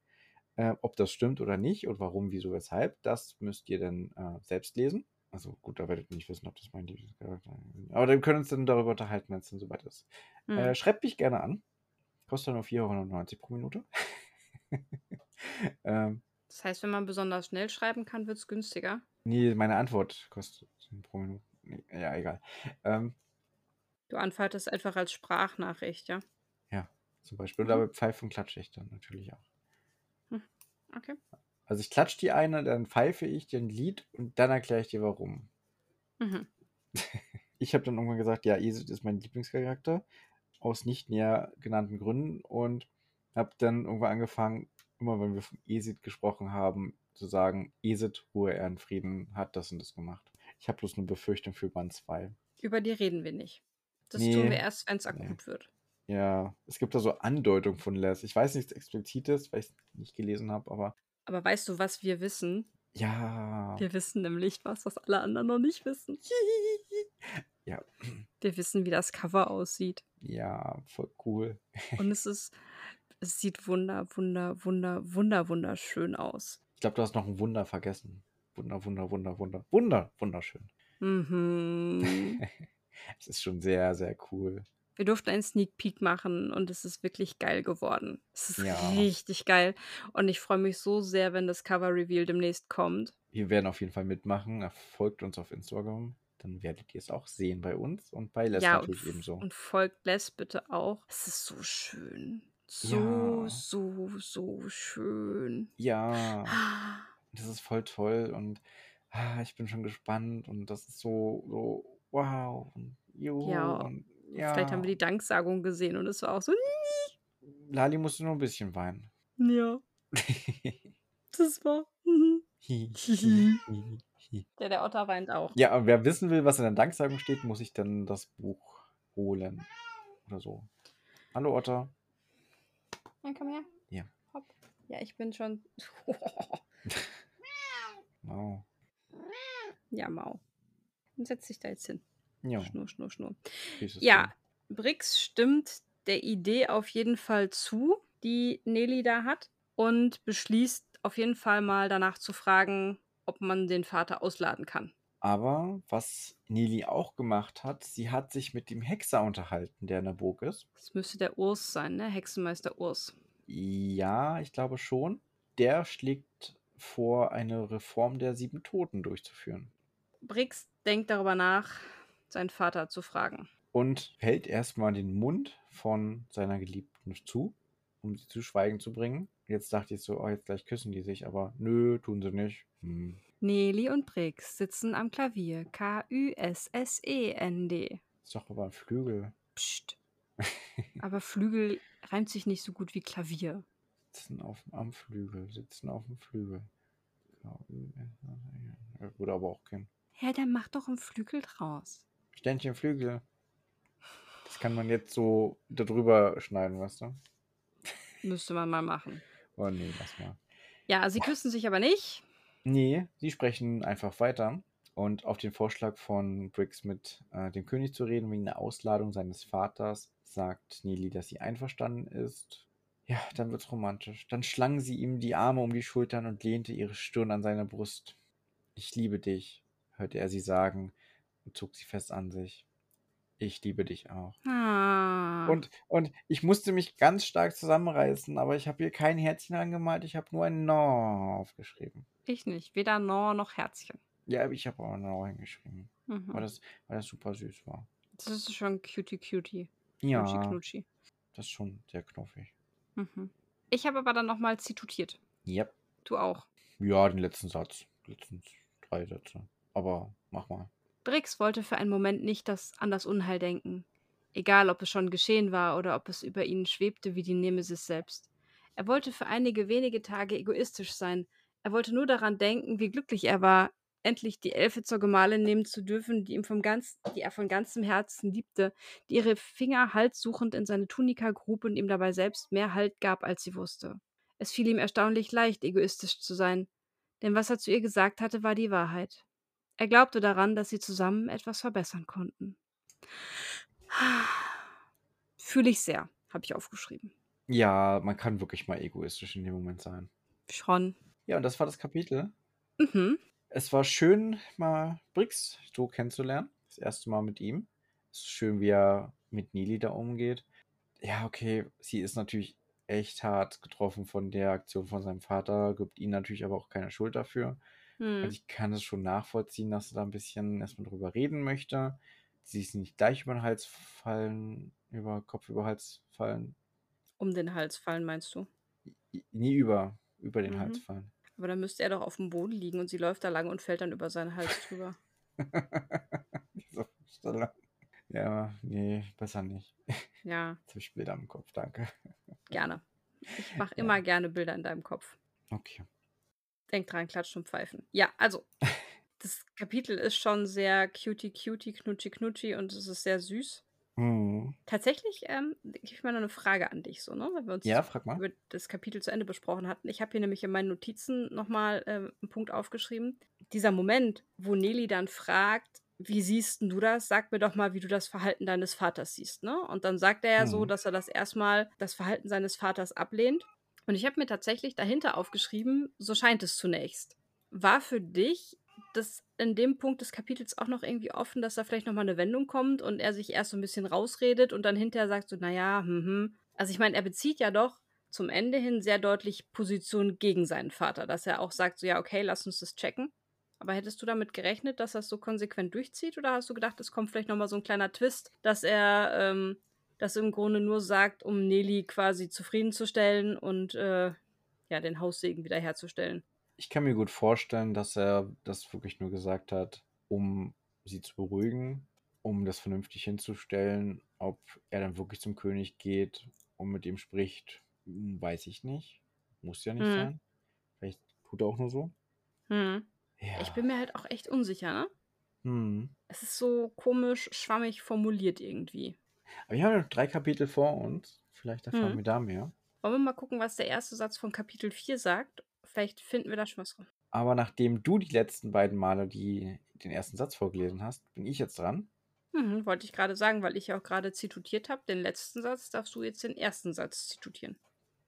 Äh, ob das stimmt oder nicht und warum, wieso, weshalb, das müsst ihr dann äh, selbst lesen. Also gut, da werdet ihr nicht wissen, ob das mein Lieblingscharakter ist. Aber dann können wir uns dann darüber unterhalten, wenn es dann soweit ist. Hm. Äh, schreibt mich gerne an. Kostet nur 4,99 pro Minute. ähm, Das heißt, wenn man besonders schnell schreiben kann, wird es günstiger? Nee, meine Antwort kostet pro Minute. Nee, ja, egal. Ähm, Du antwortest einfach als Sprachnachricht, ja? ja, zum Beispiel. Mhm. Oder bei Pfeifen klatsche ich dann natürlich auch. Okay. Also ich klatsche die eine, dann pfeife ich dir ein Lied und dann erkläre ich dir warum. Mhm. Ich habe dann irgendwann gesagt, ja, Isid ist mein Lieblingscharakter, aus nicht näher genannten Gründen und habe dann irgendwann angefangen, immer wenn wir von Isid gesprochen haben, zu sagen, Isid, Ruhe, er in Frieden, hat das und das gemacht. Ich habe bloß eine Befürchtung für Band 2. Über die reden wir nicht. Das Nee. tun wir erst, wenn es Nee. akut wird. Ja, es gibt da so Andeutungen von Les. Ich weiß nichts Explizites, weil ich es nicht gelesen habe, aber Aber weißt du, was wir wissen? ja. Wir wissen nämlich was, was alle anderen noch nicht wissen. Ja, Wir wissen, wie das Cover aussieht. ja, voll cool. Und es ist, es sieht wunder, wunder, wunder, wunder, wunderschön aus. Ich glaube, du hast noch ein Wunder vergessen. Wunder, Wunder, Wunder, Wunder. Wunder, wunderschön. Mhm. Es ist schon sehr, sehr cool. Wir durften einen Sneak Peek machen und es ist wirklich geil geworden. Es ist Ja. richtig geil. Und ich freue mich so sehr, wenn das Cover Reveal demnächst kommt. Wir werden auf jeden Fall mitmachen. Folgt uns auf Instagram. Dann werdet ihr es auch sehen bei uns und bei Les ja, natürlich ebenso. und folgt Les bitte auch. Es ist so schön. So, Ja. so, so schön. Ja, Ah, das ist voll toll und ah, ich bin schon gespannt und das ist so, so wow und juhu Ja, und Vielleicht haben wir ja. die Danksagung gesehen und es war auch so, Lali musste nur ein bisschen weinen. ja, das war. mhm. Der, der Otter weint auch. Ja, und wer wissen will, was in der Danksagung steht, muss ich dann das Buch holen. Oder so. Hallo Otter. Ja, komm her. Ja. Hopp. Ja, ich bin schon. Wow. ja, Mau. Und setz dich da jetzt hin. Ja, Schnur, schnur, schnur. Ja, Brix stimmt der Idee auf jeden Fall zu, die Nelly da hat. Und beschließt auf jeden Fall mal danach zu fragen, ob man den Vater ausladen kann. Aber was Nili auch gemacht hat, sie hat sich mit dem Hexer unterhalten, der in der Burg ist. Das müsste der Urs sein, ne? Hexenmeister Urs. Ja, ich glaube schon. Der schlägt vor, eine Reform der sieben Toten durchzuführen. Brix denkt darüber nach, seinen Vater zu fragen. Und hält erstmal den Mund von seiner Geliebten zu, um sie zu Schweigen zu bringen. Jetzt dachte ich so, oh, jetzt gleich küssen die sich, aber nö, tun sie nicht. Hm. Nelly und Brix sitzen am Klavier. K-U-S-S-E-N-D. Ist doch aber ein Flügel. Psst. Aber Flügel reimt sich nicht so gut wie Klavier. Sitzen auf, am Flügel, sitzen auf dem Flügel. Würde aber auch kennen. Ja, dann mach doch einen Flügel draus. Ständchen Flügel. Das kann man jetzt so darüber schneiden, weißt du? Müsste man mal machen. Oh nee, lass mal. Ja, sie küssen sich aber nicht. Nee, sie sprechen einfach weiter. Und auf den Vorschlag von Briggs mit äh, dem König zu reden wegen der Ausladung seines Vaters, sagt Nelly, dass sie einverstanden ist. Ja, dann wird's romantisch. Dann schlang sie ihm die Arme um die Schultern und lehnte ihre Stirn an seine Brust. Ich liebe dich, hörte er sie sagen und zog sie fest an sich. Ich liebe dich auch. Ah. Und, und ich musste mich ganz stark zusammenreißen, aber ich habe hier kein Herzchen angemalt, ich habe nur ein No aufgeschrieben. Ich nicht. Weder No noch Herzchen. Ja, ich habe auch No hingeschrieben, Mhm. weil, das, weil das super süß war. Das ist schon cutie cutie. Ja, Knutschi knutschi. das ist schon sehr knuffig. Mhm. Ich habe aber dann nochmal zitutiert. Yep. Du auch. Ja, den letzten Satz. Letzten drei Sätze. Aber mach mal. Brix wollte für einen Moment nicht das an das Unheil denken. Egal, ob es schon geschehen war oder ob es über ihn schwebte wie die Nemesis selbst. Er wollte für einige wenige Tage egoistisch sein. Er wollte nur daran denken, wie glücklich er war, endlich die Elfe zur Gemahlin nehmen zu dürfen, die, ihm vom ganz, die er von ganzem Herzen liebte, die ihre Finger haltsuchend in seine Tunika grub und ihm dabei selbst mehr Halt gab, als sie wusste. Es fiel ihm erstaunlich leicht, egoistisch zu sein, denn was er zu ihr gesagt hatte, war die Wahrheit. Er glaubte daran, dass sie zusammen etwas verbessern konnten. Fühle ich sehr, habe ich aufgeschrieben. Ja, man kann wirklich mal egoistisch in dem Moment sein. Schon. Ja, und das war das Kapitel. Mhm. Es war schön, mal Brix so kennenzulernen. Das erste Mal mit ihm. Es ist schön, wie er mit Nili da umgeht. Ja, okay, sie ist natürlich echt hart getroffen von der Aktion von seinem Vater, gibt ihn natürlich aber auch keine Schuld dafür. Hm. Also ich kann es schon nachvollziehen, dass er da ein bisschen erstmal drüber reden möchte. Sie ist nicht gleich über den Hals fallen, über Kopf über Hals fallen. Um den Hals fallen, meinst du? Nie über, über den Hals Mhm. fallen. Aber dann müsste er doch auf dem Boden liegen und sie läuft da lang und fällt dann über seinen Hals drüber. Diese Vorstellung. Ja, nee, besser nicht. Ja, Jetzt habe ich Bilder im Kopf, danke. gerne. Ich mache Ja. immer gerne Bilder in deinem Kopf. Okay. Denk dran, klatschen und pfeifen. Ja, also, das Kapitel ist schon sehr cutie, cutie, knutschi, knutschi und es ist sehr süß. Mhm. Tatsächlich, ähm, ich habe mal noch eine Frage an dich, so, ne? Wenn wir uns Ja, frag mal. über das Kapitel zu Ende besprochen hatten. Ich habe hier nämlich in meinen Notizen nochmal ähm, einen Punkt aufgeschrieben. Dieser Moment, wo Nelly dann fragt, wie siehst du das? Sag mir doch mal, wie du das Verhalten deines Vaters siehst, ne? Und dann sagt er ja so, Mhm. dass er das erstmal das Verhalten seines Vaters ablehnt. Und ich habe mir tatsächlich dahinter aufgeschrieben, so scheint es zunächst. War für dich das in dem Punkt des Kapitels auch noch irgendwie offen, dass da vielleicht nochmal eine Wendung kommt und er sich erst so ein bisschen rausredet und dann hinterher sagt so, naja, hm, hm. Also ich meine, er bezieht ja doch zum Ende hin sehr deutlich Position gegen seinen Vater, dass er auch sagt so, ja, okay, lass uns das checken. Aber hättest du damit gerechnet, dass es so konsequent durchzieht oder hast du gedacht, es kommt vielleicht nochmal so ein kleiner Twist, dass er ähm, das im Grunde nur sagt, um Nelly quasi zufriedenzustellen und äh, ja, den Haussegen wiederherzustellen? Ich kann mir gut vorstellen, dass er das wirklich nur gesagt hat, um sie zu beruhigen, um das vernünftig hinzustellen. Ob er dann wirklich zum König geht und mit ihm spricht, hm, weiß ich nicht. Muss ja nicht Hm. sein. Vielleicht tut er auch nur so. Hm. Ja. Ich bin mir halt auch echt unsicher, ne? Hm. Es ist so komisch, schwammig formuliert irgendwie. Aber wir haben noch drei Kapitel vor uns. Vielleicht erfahren Hm. wir da mehr. Wollen wir mal gucken, was der erste Satz von Kapitel 4 sagt? Vielleicht finden wir da schon was raus. Aber nachdem du die letzten beiden Male die, den ersten Satz vorgelesen hast, bin ich jetzt dran. Mhm, wollte ich gerade sagen, weil ich ja auch gerade zitutiert habe. Den letzten Satz darfst du jetzt den ersten Satz zitutieren.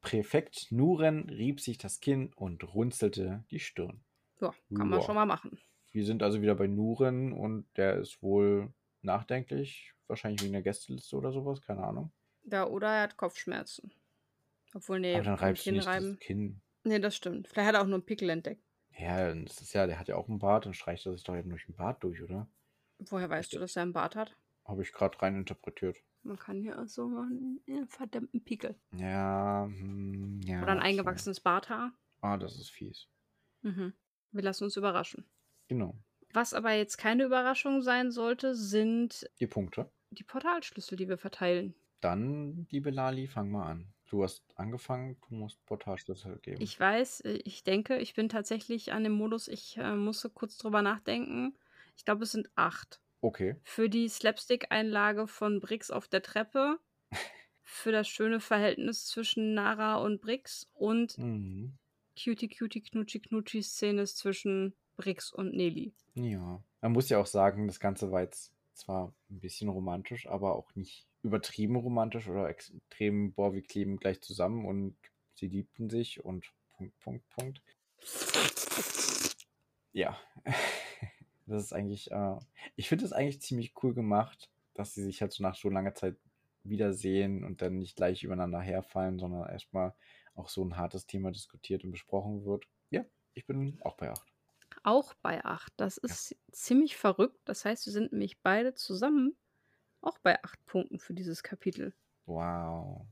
Präfekt Nuren rieb sich das Kinn und runzelte die Stirn. Ja, kann man schon mal machen. Wir sind also wieder bei Nuren und der ist wohl nachdenklich. Wahrscheinlich wegen der Gästeliste oder sowas, keine Ahnung. Ja, oder er hat Kopfschmerzen. Obwohl, nee, Aber dann reibst du nicht das Kinn. Nee, das stimmt. Vielleicht hat er auch nur einen Pickel entdeckt. Ja, das ist ja, der hat ja auch einen Bart, dann streicht er sich doch eben durch den Bart durch, oder? Woher weißt du, dass er einen Bart hat? Habe ich gerade rein interpretiert. Man kann hier auch so einen verdammten Pickel. Ja, hm, ja. Oder ein eingewachsenes Barthaar. Ah, das ist fies. Mhm. Wir lassen uns überraschen. Genau. Was aber jetzt keine Überraschung sein sollte, sind Die Punkte. die Portalschlüssel, die wir verteilen. Dann, liebe Lali, fang mal an. Du hast angefangen, du musst Portalschlüssel geben. Ich weiß, äh, ich denke, ich bin tatsächlich an dem Modus, ich äh, musste kurz drüber nachdenken. Ich glaube, es sind acht. Okay. Für die Slapstick-Einlage von Brix auf der Treppe. für das schöne Verhältnis zwischen Nara und Brix und Mhm. Cutie Cutie Knutschi Knutschi Szene zwischen Brix und Nelly. Ja. Man muss ja auch sagen, das Ganze war jetzt zwar ein bisschen romantisch, aber auch nicht übertrieben romantisch oder extrem, boah, wir kleben gleich zusammen und sie liebten sich und Punkt, Punkt, Punkt. Ja. Das ist eigentlich, äh, ich finde es eigentlich ziemlich cool gemacht, dass sie sich halt so nach so langer Zeit wiedersehen und dann nicht gleich übereinander herfallen, sondern erstmal auch so ein hartes Thema diskutiert und besprochen wird. Ja, ich bin auch bei 8. Auch bei 8. Das ist ziemlich verrückt. Das heißt, wir sind nämlich beide zusammen auch bei 8 Punkten für dieses Kapitel. Wow.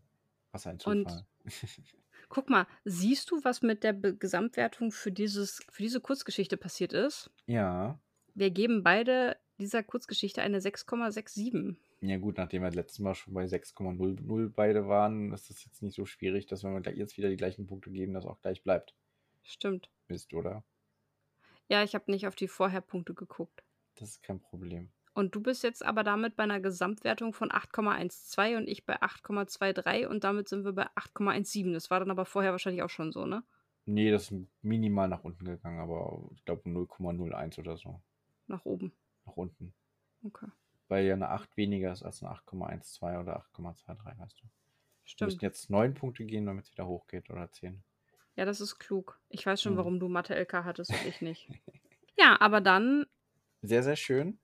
Was ein Und- Zufall. Guck mal, siehst du, was mit der Be Gesamtwertung für, dieses, für diese Kurzgeschichte passiert ist? ja. Wir geben beide dieser Kurzgeschichte eine 6,67. Ja gut, nachdem wir letztes Mal schon bei 6,00 beide waren, ist das jetzt nicht so schwierig, dass wenn wir jetzt wieder die gleichen Punkte geben, das auch gleich bleibt. Stimmt. Mist, oder? Ja, ich habe nicht auf die Vorherpunkte geguckt. Das ist kein Problem. Und du bist jetzt aber damit bei einer Gesamtwertung von 8,12 und ich bei 8,23 und damit sind wir bei 8,17. Das war dann aber vorher wahrscheinlich auch schon so, ne? Nee, das ist minimal nach unten gegangen, aber ich glaube 0,01 oder so. Nach oben. Nach unten. Okay. Weil ja eine 8 weniger ist als eine 8,12 oder 8,23, weißt du. Wir Stimmt. müssen jetzt 9 Punkte gehen, damit es wieder hochgeht oder 10. Ja, das ist klug. Ich weiß schon, Mhm. warum du Mathe-LK hattest und ich nicht. ja, aber dann, Sehr, sehr schön.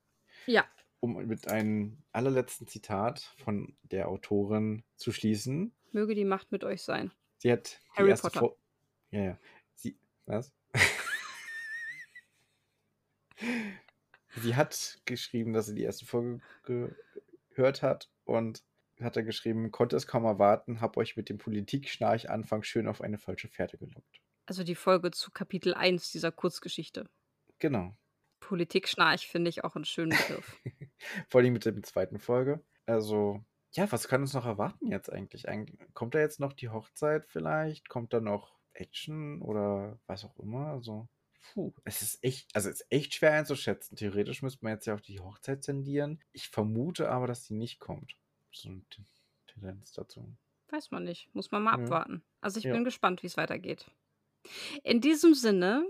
Ja, um mit einem allerletzten Zitat von der Autorin zu schließen. Möge die Macht mit euch sein. Sie hat die Harry erste Potter. Fo ja, ja. Sie, was? sie hat geschrieben, dass sie die erste Folge ge gehört hat und hat er geschrieben, konnte es kaum erwarten, hab euch mit dem Politik-Schnarch-Anfang schön auf eine falsche Fährte gelockt. Also die Folge zu Kapitel 1 dieser Kurzgeschichte. Genau. Politik-Schnarch finde ich auch einen schönen Begriff. Vor allem mit der zweiten Folge. Also, ja, was kann uns noch erwarten jetzt eigentlich? Eig kommt da jetzt noch die Hochzeit vielleicht? Kommt da noch Action oder was auch immer? Also, puh, es ist echt, also es ist echt schwer einzuschätzen. Theoretisch müsste man jetzt ja auf die Hochzeit tendieren. Ich vermute aber, dass die nicht kommt. So eine Tendenz dazu. Weiß man nicht. Muss man mal Ja. abwarten. Also ich Ja. bin gespannt, wie es weitergeht. In diesem Sinne,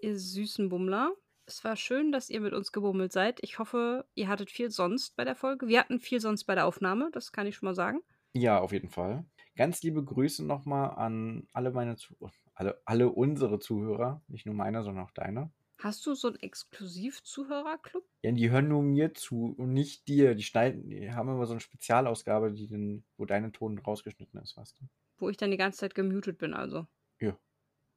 ihr süßen Bummler, es war schön, dass ihr mit uns gebummelt seid. Ich hoffe, ihr hattet viel sonst bei der Folge. Wir hatten viel sonst bei der Aufnahme, das kann ich schon mal sagen. Ja, auf jeden Fall. Ganz liebe Grüße nochmal an alle meine Zu alle, alle unsere Zuhörer, nicht nur meine, sondern auch deine. Hast du so einen Exklusiv-Zuhörerclub? Ja, die hören nur mir zu und nicht dir. Die schneiden, die haben immer so eine Spezialausgabe, die dann, wo deine Ton rausgeschnitten ist, weißt du? Wo ich dann die ganze Zeit gemutet bin, also. Ja.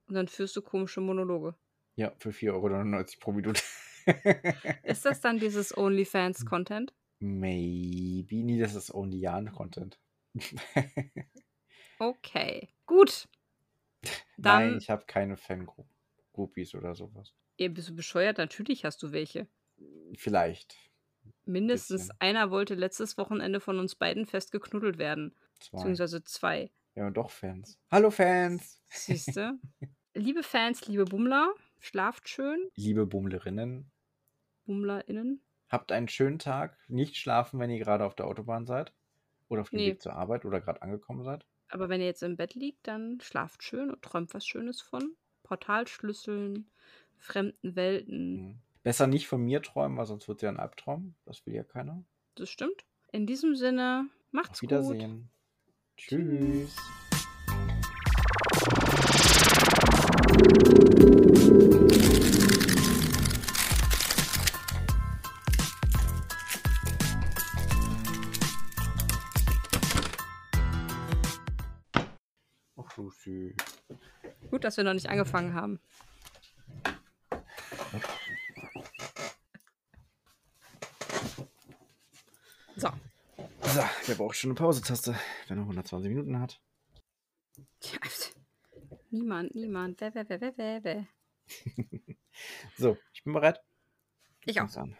Und dann führst du komische Monologe. Ja, für 4,99 Euro pro Minute. Ist das dann dieses OnlyFans-Content? Maybe. Nee, das ist Only Jan Content. Okay. Gut. Nein, Dann, ich habe keine Fangroupies oder sowas. ihr bist du bescheuert? Natürlich hast du welche. Vielleicht. Mindestens Bisschen. einer wollte letztes Wochenende von uns beiden festgeknuddelt werden. Zwei. Beziehungsweise zwei. Ja, und doch Fans. Hallo Fans! Siehste? liebe Fans, liebe Bummler, schlaft schön. Liebe Bummlerinnen, BummlerInnen. habt einen schönen Tag. Nicht schlafen, wenn ihr gerade auf der Autobahn seid. Oder auf dem Nee. Weg zur Arbeit oder gerade angekommen seid. Aber wenn ihr jetzt im Bett liegt, dann schlaft schön und träumt was Schönes von. Portalschlüsseln, fremden Welten. Mhm. Besser nicht von mir träumen, weil sonst wird es ja ein Albtraum. Das will ja keiner. Das stimmt. In diesem Sinne, macht's Auf gut. Wiedersehen. Tschüss. Süß. Gut, dass wir noch nicht angefangen haben. So. So, der braucht schon eine Pausetaste, wenn er 120 Minuten hat. Niemand, niemand. Wer, wer, wer, wer, wer, wer. So, ich bin bereit. Ich auch. An.